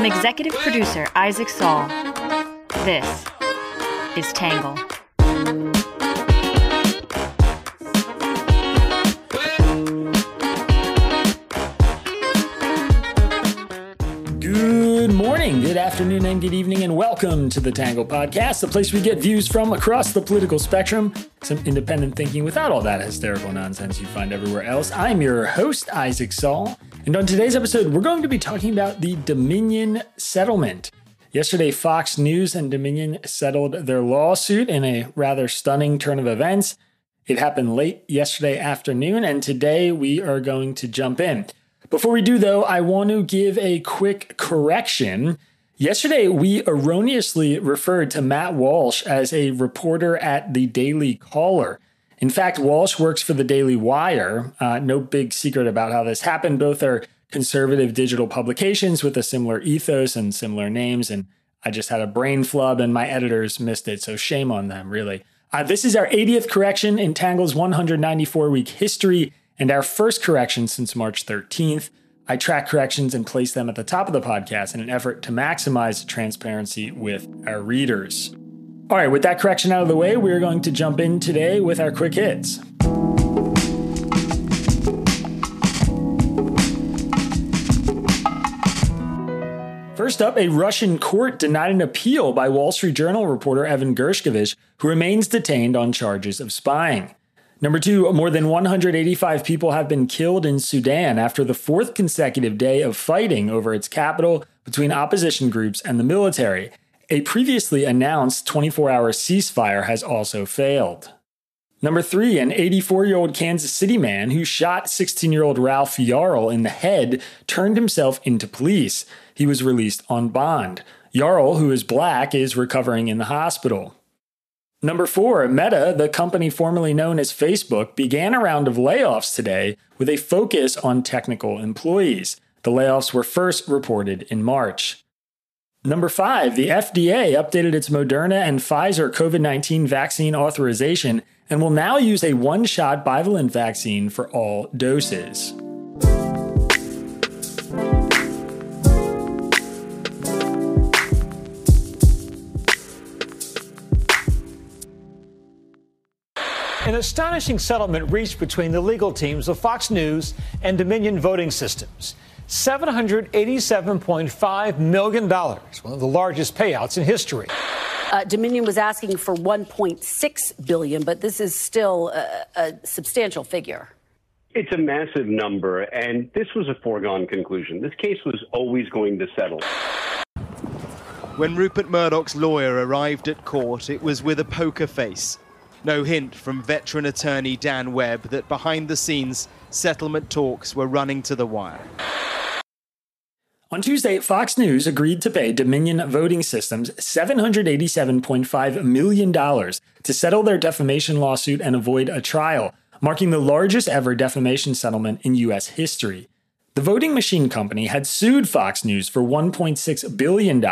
From executive producer Isaac Saul, this is Tangle. Good morning, good afternoon, and good evening, and welcome to the Tangle Podcast, the place we get views from across the political spectrum, some independent thinking without all that hysterical nonsense you find everywhere else. I'm your host, Isaac Saul, and on today's episode, we're going to be talking about the Dominion settlement. Yesterday, Fox News and Dominion settled their lawsuit in a rather stunning turn of events. It happened late yesterday afternoon, and today we are going to jump in. Before we do, though, I want to give a quick correction. Yesterday, we erroneously referred to Matt Walsh as a reporter at the Daily Caller. In fact, Walsh works for the Daily Wire. Uh, no big secret about how this happened. Both are conservative digital publications with a similar ethos and similar names. And I just had a brain flub and my editors missed it. So shame on them, really. Uh, this is our 80th correction in Tangle's 194 week history and our first correction since March 13th. I track corrections and place them at the top of the podcast in an effort to maximize transparency with our readers. All right, with that correction out of the way, we're going to jump in today with our quick hits. First up, a Russian court denied an appeal by Wall Street Journal reporter Evan Gershkovich, who remains detained on charges of spying. Number two, more than 185 people have been killed in Sudan after the fourth consecutive day of fighting over its capital between opposition groups and the military. A previously announced 24 hour ceasefire has also failed. Number three, an 84 year old Kansas City man who shot 16 year old Ralph Yarl in the head turned himself into police. He was released on bond. Yarl, who is black, is recovering in the hospital. Number four, Meta, the company formerly known as Facebook, began a round of layoffs today with a focus on technical employees. The layoffs were first reported in March. Number five, the FDA updated its Moderna and Pfizer COVID 19 vaccine authorization and will now use a one shot bivalent vaccine for all doses. An astonishing settlement reached between the legal teams of Fox News and Dominion Voting Systems. $787.5 million, one of the largest payouts in history. Uh, Dominion was asking for 1.6 billion, but this is still a, a substantial figure. It's a massive number, and this was a foregone conclusion. This case was always going to settle. When Rupert Murdoch's lawyer arrived at court, it was with a poker face. No hint from veteran attorney Dan Webb that behind the scenes, settlement talks were running to the wire. On Tuesday, Fox News agreed to pay Dominion Voting Systems $787.5 million to settle their defamation lawsuit and avoid a trial, marking the largest ever defamation settlement in U.S. history. The voting machine company had sued Fox News for $1.6 billion,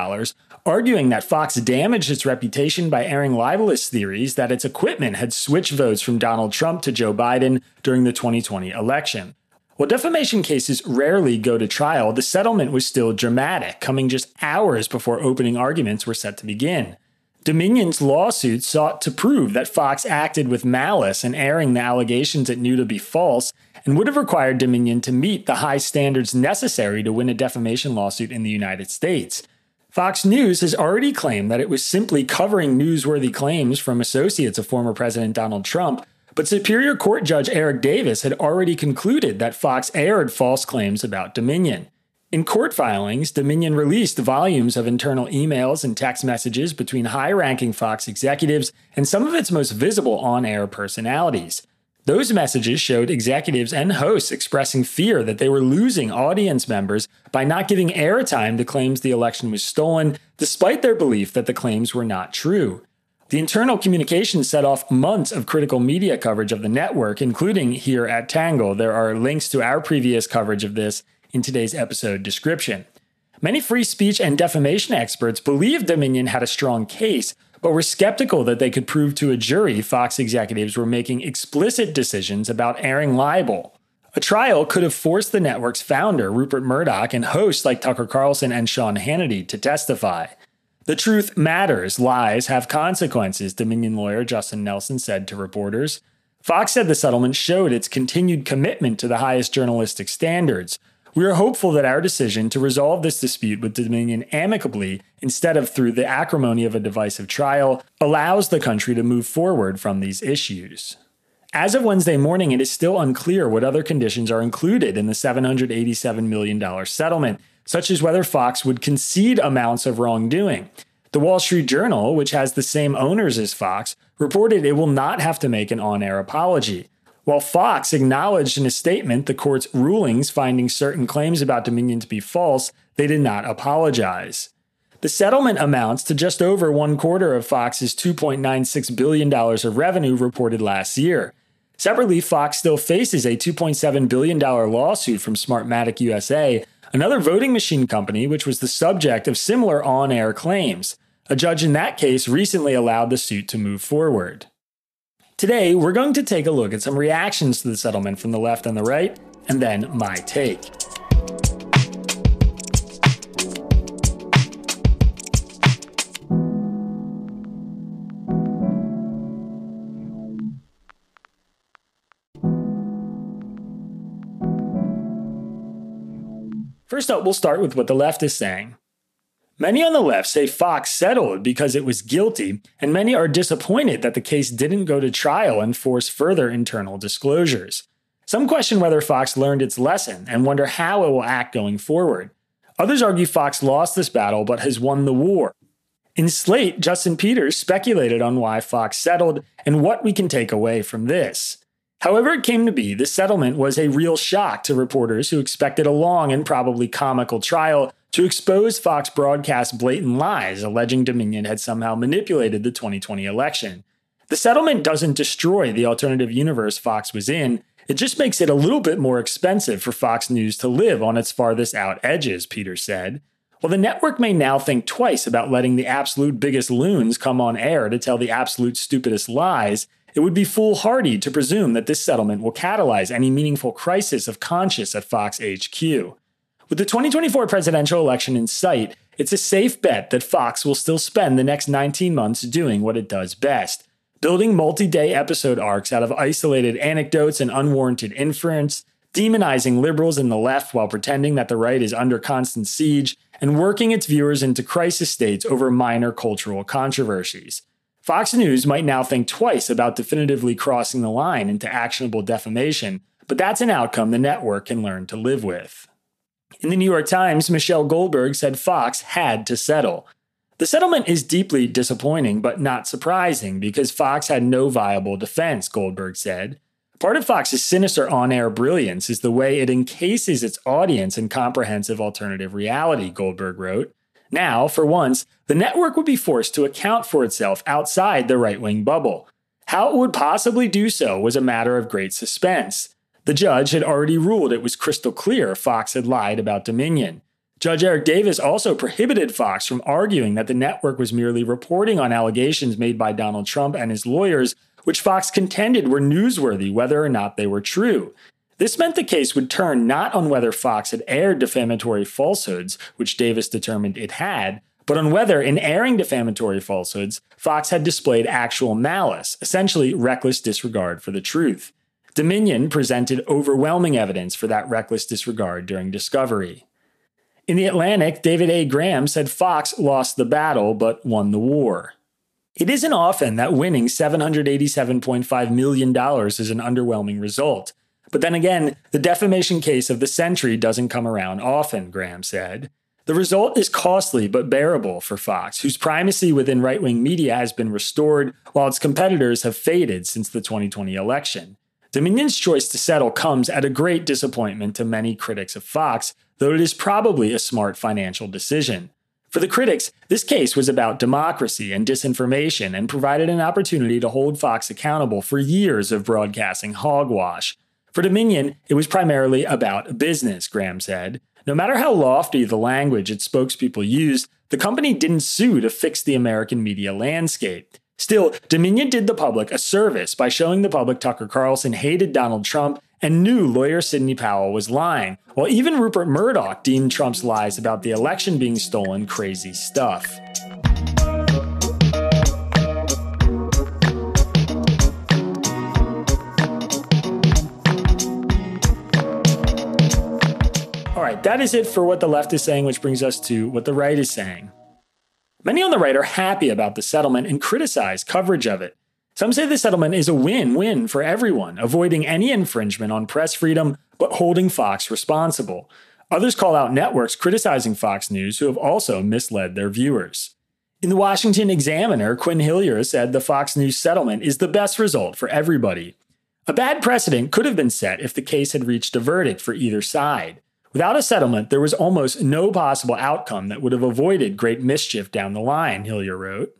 arguing that Fox damaged its reputation by airing libelous theories that its equipment had switched votes from Donald Trump to Joe Biden during the 2020 election. While defamation cases rarely go to trial, the settlement was still dramatic, coming just hours before opening arguments were set to begin. Dominion's lawsuit sought to prove that Fox acted with malice in airing the allegations it knew to be false and would have required Dominion to meet the high standards necessary to win a defamation lawsuit in the United States. Fox News has already claimed that it was simply covering newsworthy claims from associates of former President Donald Trump but Superior Court Judge Eric Davis had already concluded that Fox aired false claims about Dominion. In court filings, Dominion released volumes of internal emails and text messages between high ranking Fox executives and some of its most visible on air personalities. Those messages showed executives and hosts expressing fear that they were losing audience members by not giving airtime to claims the election was stolen, despite their belief that the claims were not true. The internal communication set off months of critical media coverage of the network, including here at Tangle. There are links to our previous coverage of this in today's episode description. Many free speech and defamation experts believed Dominion had a strong case, but were skeptical that they could prove to a jury Fox executives were making explicit decisions about airing libel. A trial could have forced the network's founder, Rupert Murdoch, and hosts like Tucker Carlson and Sean Hannity to testify. The truth matters. Lies have consequences, Dominion lawyer Justin Nelson said to reporters. Fox said the settlement showed its continued commitment to the highest journalistic standards. We are hopeful that our decision to resolve this dispute with Dominion amicably instead of through the acrimony of a divisive trial allows the country to move forward from these issues. As of Wednesday morning, it is still unclear what other conditions are included in the $787 million settlement, such as whether Fox would concede amounts of wrongdoing. The Wall Street Journal, which has the same owners as Fox, reported it will not have to make an on air apology. While Fox acknowledged in a statement the court's rulings finding certain claims about Dominion to be false, they did not apologize. The settlement amounts to just over one quarter of Fox's $2.96 billion of revenue reported last year. Separately, Fox still faces a $2.7 billion lawsuit from Smartmatic USA, another voting machine company which was the subject of similar on air claims. A judge in that case recently allowed the suit to move forward. Today, we're going to take a look at some reactions to the settlement from the left and the right, and then my take. First up, we'll start with what the left is saying. Many on the left say Fox settled because it was guilty, and many are disappointed that the case didn't go to trial and force further internal disclosures. Some question whether Fox learned its lesson and wonder how it will act going forward. Others argue Fox lost this battle but has won the war. In Slate, Justin Peters speculated on why Fox settled and what we can take away from this. However, it came to be, the settlement was a real shock to reporters who expected a long and probably comical trial to expose Fox broadcast's blatant lies alleging Dominion had somehow manipulated the 2020 election. The settlement doesn't destroy the alternative universe Fox was in, it just makes it a little bit more expensive for Fox News to live on its farthest out edges, Peter said. While the network may now think twice about letting the absolute biggest loons come on air to tell the absolute stupidest lies, it would be foolhardy to presume that this settlement will catalyze any meaningful crisis of conscience at Fox HQ. With the 2024 presidential election in sight, it's a safe bet that Fox will still spend the next 19 months doing what it does best building multi day episode arcs out of isolated anecdotes and unwarranted inference, demonizing liberals in the left while pretending that the right is under constant siege, and working its viewers into crisis states over minor cultural controversies. Fox News might now think twice about definitively crossing the line into actionable defamation, but that's an outcome the network can learn to live with. In the New York Times, Michelle Goldberg said Fox had to settle. The settlement is deeply disappointing, but not surprising because Fox had no viable defense, Goldberg said. Part of Fox's sinister on air brilliance is the way it encases its audience in comprehensive alternative reality, Goldberg wrote. Now, for once, the network would be forced to account for itself outside the right wing bubble. How it would possibly do so was a matter of great suspense. The judge had already ruled it was crystal clear Fox had lied about Dominion. Judge Eric Davis also prohibited Fox from arguing that the network was merely reporting on allegations made by Donald Trump and his lawyers, which Fox contended were newsworthy whether or not they were true. This meant the case would turn not on whether Fox had aired defamatory falsehoods, which Davis determined it had, but on whether, in airing defamatory falsehoods, Fox had displayed actual malice, essentially reckless disregard for the truth. Dominion presented overwhelming evidence for that reckless disregard during discovery. In The Atlantic, David A. Graham said Fox lost the battle but won the war. It isn't often that winning $787.5 million is an underwhelming result. But then again, the defamation case of the century doesn't come around often, Graham said. The result is costly but bearable for Fox, whose primacy within right wing media has been restored while its competitors have faded since the 2020 election. Dominion's choice to settle comes at a great disappointment to many critics of Fox, though it is probably a smart financial decision. For the critics, this case was about democracy and disinformation and provided an opportunity to hold Fox accountable for years of broadcasting hogwash. For Dominion, it was primarily about business, Graham said. No matter how lofty the language its spokespeople used, the company didn't sue to fix the American media landscape. Still, Dominion did the public a service by showing the public Tucker Carlson hated Donald Trump and knew lawyer Sidney Powell was lying, while even Rupert Murdoch deemed Trump's lies about the election being stolen crazy stuff. That is it for what the left is saying, which brings us to what the right is saying. Many on the right are happy about the settlement and criticize coverage of it. Some say the settlement is a win win for everyone, avoiding any infringement on press freedom, but holding Fox responsible. Others call out networks criticizing Fox News who have also misled their viewers. In the Washington Examiner, Quin Hillyer said the Fox News settlement is the best result for everybody. A bad precedent could have been set if the case had reached a verdict for either side. Without a settlement, there was almost no possible outcome that would have avoided great mischief down the line, Hillyer wrote.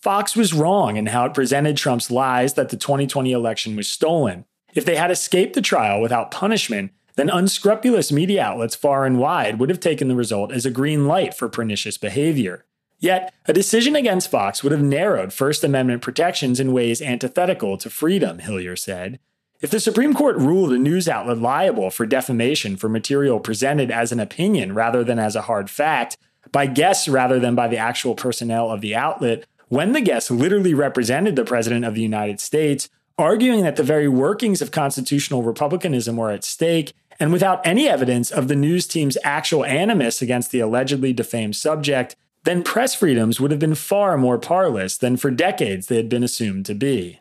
Fox was wrong in how it presented Trump's lies that the 2020 election was stolen. If they had escaped the trial without punishment, then unscrupulous media outlets far and wide would have taken the result as a green light for pernicious behavior. Yet, a decision against Fox would have narrowed First Amendment protections in ways antithetical to freedom, Hillyer said. If the Supreme Court ruled a news outlet liable for defamation for material presented as an opinion rather than as a hard fact, by guests rather than by the actual personnel of the outlet, when the guests literally represented the President of the United States, arguing that the very workings of constitutional republicanism were at stake, and without any evidence of the news team's actual animus against the allegedly defamed subject, then press freedoms would have been far more parlous than for decades they had been assumed to be.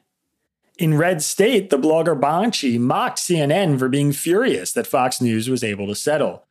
In Red State, the blogger Bonchie mocked CNN for being furious that Fox News was able to settle.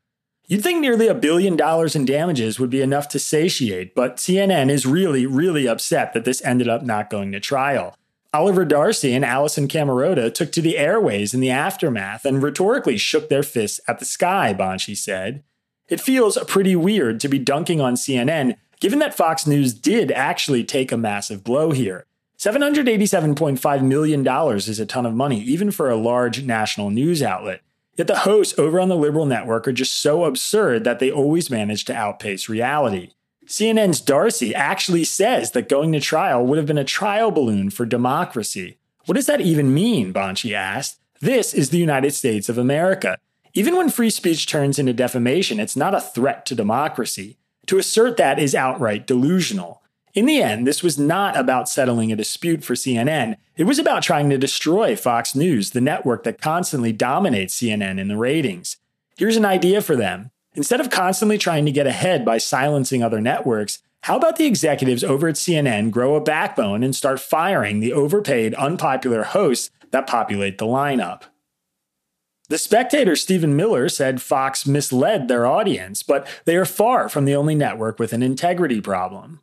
You'd think nearly a billion dollars in damages would be enough to satiate, but CNN is really, really upset that this ended up not going to trial. Oliver Darcy and Alisyn Camerota took to the airways in the aftermath and rhetorically shook their fists at the sky, Bonchie said. It feels pretty weird to be dunking on CNN, given that Fox News did actually take a massive blow here. $787.5 million is a ton of money, even for a large national news outlet. Yet the hosts over on the liberal network are just so absurd that they always manage to outpace reality. CNN's Darcy actually says that going to trial would have been a trial balloon for democracy. What does that even mean? Bonchie asked. This is the United States of America. Even when free speech turns into defamation, it's not a threat to democracy. To assert that is outright delusional. In the end, this was not about settling a dispute for CNN. It was about trying to destroy Fox News, the network that constantly dominates CNN in the ratings. Here's an idea for them. Instead of constantly trying to get ahead by silencing other networks, how about the executives over at CNN grow a backbone and start firing the overpaid, unpopular hosts that populate the lineup? The Spectator Stephen Miller said Fox misled their audience, but they are far from the only network with an integrity problem.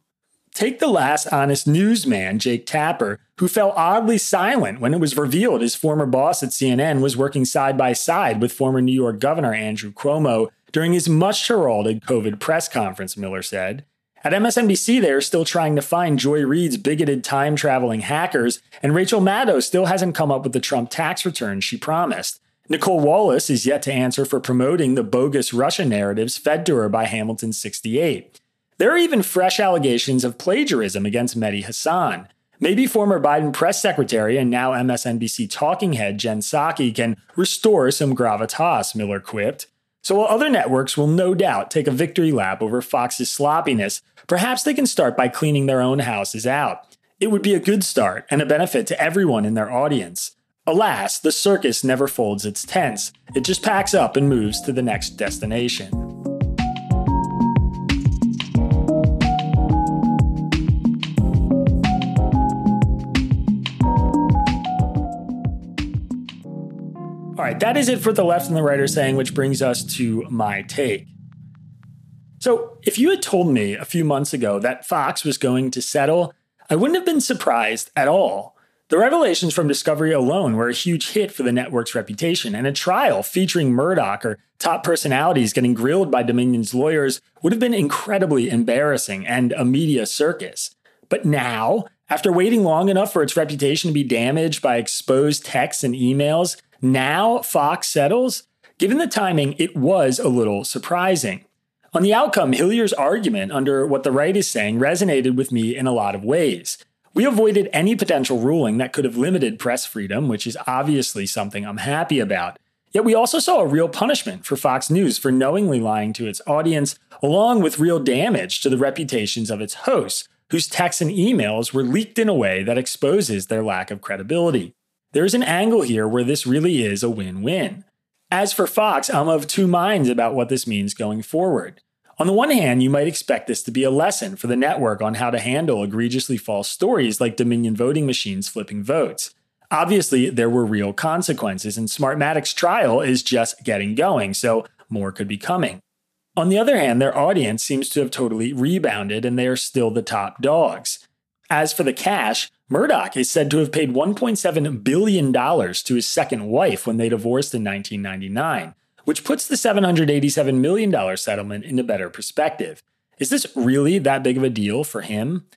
Take the last honest newsman, Jake Tapper, who fell oddly silent when it was revealed his former boss at CNN was working side by side with former New York Governor Andrew Cuomo during his much heralded COVID press conference, Miller said. At MSNBC, they are still trying to find Joy Reid's bigoted time traveling hackers, and Rachel Maddow still hasn't come up with the Trump tax return she promised. Nicolle Wallace is yet to answer for promoting the bogus Russia narratives fed to her by Hamilton 68. There are even fresh allegations of plagiarism against Mehdi Hasan. Maybe former Biden press secretary and now MSNBC talking head Jen Psaki can restore some gravitas, Miller quipped. So while other networks will no doubt take a victory lap over Fox's sloppiness, perhaps they can start by cleaning their own houses out. It would be a good start and a benefit to everyone in their audience. Alas, the circus never folds its tents. It just packs up and moves to the next destination. Right, that is it for the left and the right are saying, which brings us to my take. So, if you had told me a few months ago that Fox was going to settle, I wouldn't have been surprised at all. The revelations from Discovery alone were a huge hit for the network's reputation, and a trial featuring Murdoch or top personalities getting grilled by Dominion's lawyers would have been incredibly embarrassing and a media circus. But now, after waiting long enough for its reputation to be damaged by exposed texts and emails, now Fox settles. Given the timing, it was a little surprising. On the outcome, Hillyer's argument under what the right is saying resonated with me in a lot of ways. We avoided any potential ruling that could have limited press freedom, which is obviously something I'm happy about. Yet we also saw a real punishment for Fox News for knowingly lying to its audience, along with real damage to the reputations of its hosts, whose texts and emails were leaked in a way that exposes their lack of credibility. There's an angle here where this really is a win win. As for Fox, I'm of two minds about what this means going forward. On the one hand, you might expect this to be a lesson for the network on how to handle egregiously false stories like Dominion voting machines flipping votes. Obviously, there were real consequences, and Smartmatic's trial is just getting going, so more could be coming. On the other hand, their audience seems to have totally rebounded, and they are still the top dogs. As for the cash, Murdoch is said to have paid $1.7 billion to his second wife when they divorced in 1999, which puts the $787 million settlement into better perspective. Is this really that big of a deal for him?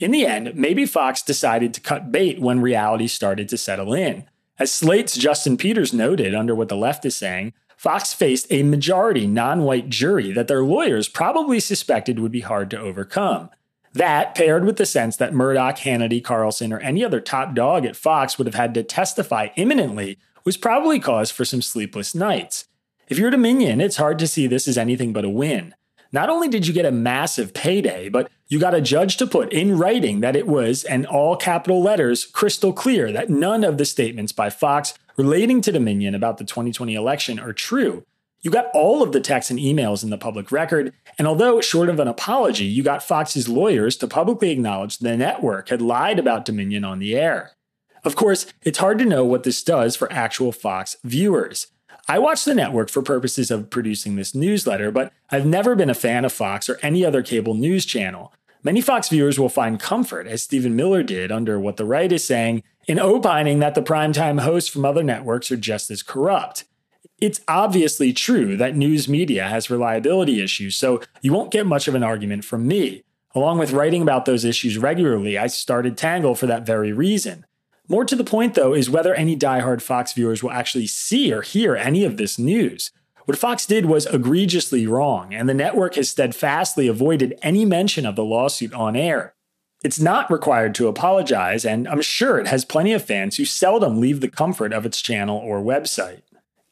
In the end, maybe Fox decided to cut bait when reality started to settle in. As Slate's Justin Peters noted under what the left is saying, Fox faced a majority non white jury that their lawyers probably suspected would be hard to overcome. That, paired with the sense that Murdoch, Hannity, Carlson, or any other top dog at Fox would have had to testify imminently, was probably cause for some sleepless nights. If you're Dominion, it's hard to see this as anything but a win. Not only did you get a massive payday, but you got a judge to put in writing that it was, in all capital letters, crystal clear that none of the statements by Fox relating to Dominion about the 2020 election are true. You got all of the texts and emails in the public record, and although short of an apology, you got Fox's lawyers to publicly acknowledge the network had lied about Dominion on the air. Of course, it's hard to know what this does for actual Fox viewers. I watch the network for purposes of producing this newsletter, but I've never been a fan of Fox or any other cable news channel. Many Fox viewers will find comfort, as Stephen Miller did under what the right is saying, in opining that the primetime hosts from other networks are just as corrupt. It's obviously true that news media has reliability issues, so you won't get much of an argument from me. Along with writing about those issues regularly, I started Tangle for that very reason. More to the point, though, is whether any diehard Fox viewers will actually see or hear any of this news. What Fox did was egregiously wrong, and the network has steadfastly avoided any mention of the lawsuit on air. It's not required to apologize, and I'm sure it has plenty of fans who seldom leave the comfort of its channel or website.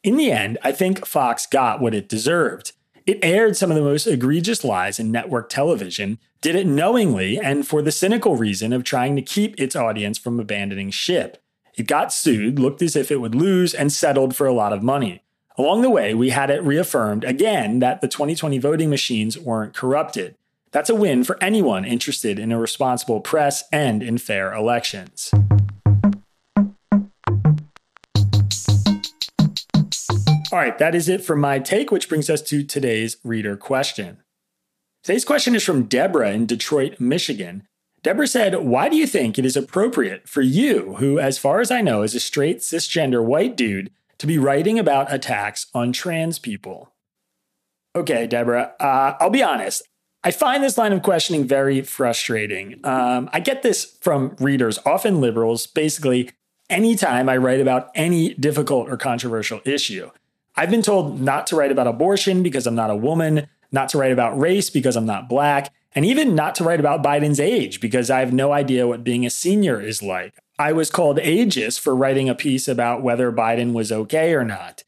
In the end, I think Fox got what it deserved. It aired some of the most egregious lies in network television, did it knowingly and for the cynical reason of trying to keep its audience from abandoning ship. It got sued, looked as if it would lose, and settled for a lot of money. Along the way, we had it reaffirmed again that the 2020 voting machines weren't corrupted. That's a win for anyone interested in a responsible press and in fair elections. All right, that is it for my take, which brings us to today's reader question. Today's question is from Deborah in Detroit, Michigan. Deborah said, Why do you think it is appropriate for you, who, as far as I know, is a straight cisgender white dude, to be writing about attacks on trans people? Okay, Deborah, uh, I'll be honest. I find this line of questioning very frustrating. Um, I get this from readers, often liberals, basically anytime I write about any difficult or controversial issue. I've been told not to write about abortion because I'm not a woman, not to write about race because I'm not black, and even not to write about Biden's age because I have no idea what being a senior is like. I was called ageist for writing a piece about whether Biden was okay or not.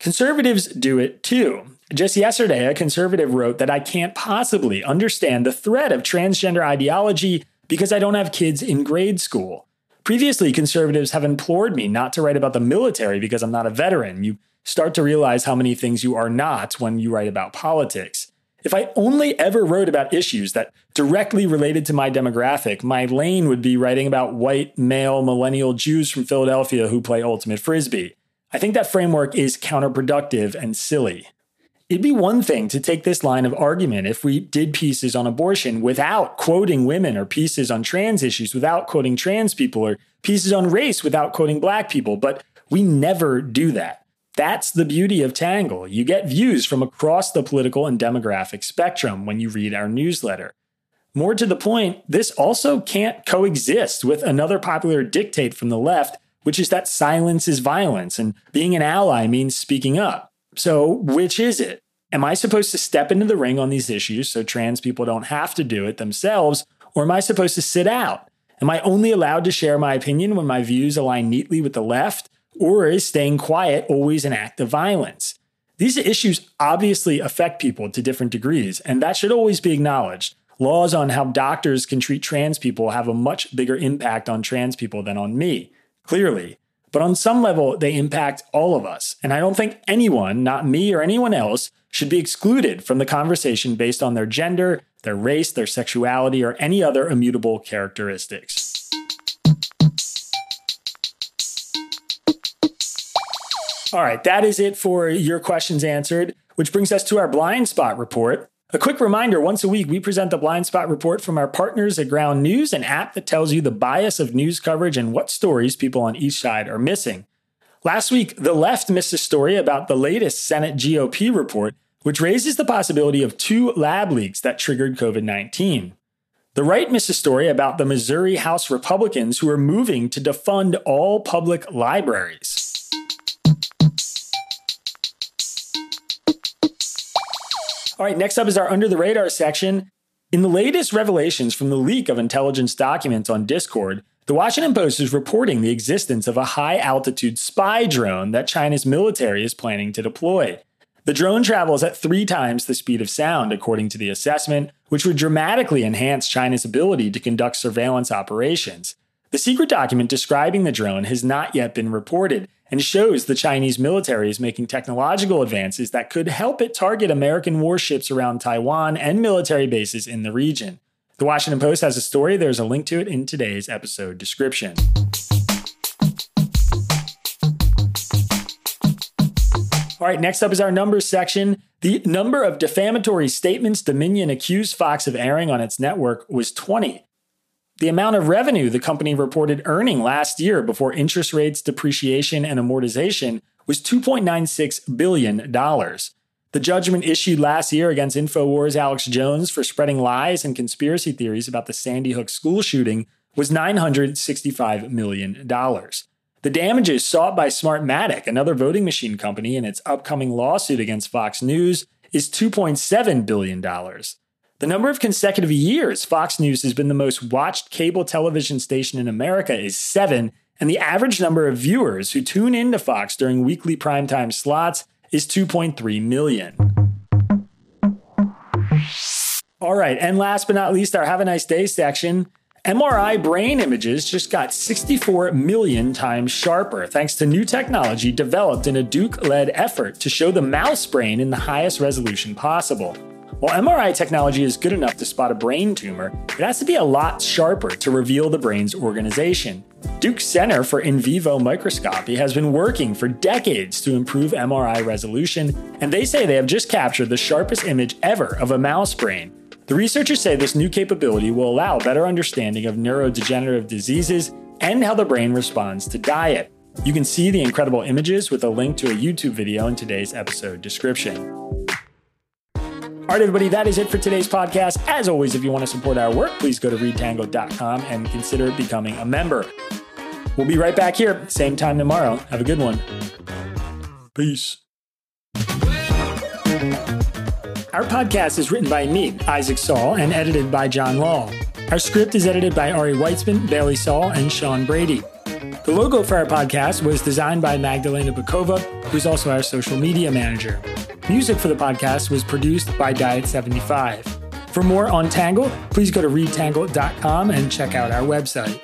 Conservatives do it too. Just yesterday, a conservative wrote that I can't possibly understand the threat of transgender ideology because I don't have kids in grade school. Previously, conservatives have implored me not to write about the military because I'm not a veteran. You start to realize how many things you are not when you write about politics. If I only ever wrote about issues that directly related to my demographic, my lane would be writing about white, male, millennial Jews from Philadelphia who play ultimate frisbee. I think that framework is counterproductive and silly. It'd be one thing to take this line of argument if we did pieces on abortion without quoting women, or pieces on trans issues without quoting trans people, or pieces on race without quoting black people, but we never do that. That's the beauty of Tangle. You get views from across the political and demographic spectrum when you read our newsletter. More to the point, this also can't coexist with another popular dictate from the left, which is that silence is violence and being an ally means speaking up. So, which is it? Am I supposed to step into the ring on these issues so trans people don't have to do it themselves, or am I supposed to sit out? Am I only allowed to share my opinion when my views align neatly with the left? Or is staying quiet always an act of violence? These issues obviously affect people to different degrees, and that should always be acknowledged. Laws on how doctors can treat trans people have a much bigger impact on trans people than on me, clearly. But on some level, they impact all of us. And I don't think anyone, not me or anyone else, should be excluded from the conversation based on their gender, their race, their sexuality, or any other immutable characteristics. All right, that is it for your questions answered, which brings us to our blind spot report. A quick reminder once a week, we present the blind spot report from our partners at Ground News, an app that tells you the bias of news coverage and what stories people on each side are missing. Last week, the left missed a story about the latest Senate GOP report, which raises the possibility of two lab leaks that triggered COVID 19. The right missed a story about the Missouri House Republicans who are moving to defund all public libraries. All right, next up is our under the radar section. In the latest revelations from the leak of intelligence documents on Discord, the Washington Post is reporting the existence of a high altitude spy drone that China's military is planning to deploy. The drone travels at three times the speed of sound, according to the assessment, which would dramatically enhance China's ability to conduct surveillance operations. The secret document describing the drone has not yet been reported, and shows the Chinese military is making technological advances that could help it target American warships around Taiwan and military bases in the region. The Washington Post has a story. There's a link to it in today's episode description. All right, next up is our numbers section. The number of defamatory statements Dominion accused Fox of airing on its network was 20. The amount of revenue the company reported earning last year before interest rates, depreciation, and amortization was $2.96 billion. The judgment issued last year against InfoWars' Alex Jones for spreading lies and conspiracy theories about the Sandy Hook school shooting was $965 million. The damages sought by Smartmatic, another voting machine company, in its upcoming lawsuit against Fox News, is $2.7 billion. The number of consecutive years Fox News has been the most watched cable television station in America is seven, and the average number of viewers who tune into Fox during weekly primetime slots is 2.3 million. All right, and last but not least, our Have a Nice Day section. MRI brain images just got 64 million times sharper thanks to new technology developed in a Duke led effort to show the mouse brain in the highest resolution possible. While MRI technology is good enough to spot a brain tumor, it has to be a lot sharper to reveal the brain's organization. Duke Center for In Vivo Microscopy has been working for decades to improve MRI resolution, and they say they have just captured the sharpest image ever of a mouse brain. The researchers say this new capability will allow better understanding of neurodegenerative diseases and how the brain responds to diet. You can see the incredible images with a link to a YouTube video in today's episode description. All right, everybody, that is it for today's podcast. As always, if you want to support our work, please go to readtangle.com and consider becoming a member. We'll be right back here, same time tomorrow. Have a good one. Peace. Our podcast is written by me, Isaac Saul, and edited by Jon Lall. Our script is edited by Ari Weitzman, Bailey Saul, and Sean Brady. The logo for our podcast was designed by Magdalena Bokowa, who's also our social media manager. Music for the podcast was produced by Diet75. For more on Tangle, please go to readtangle.com and check out our website.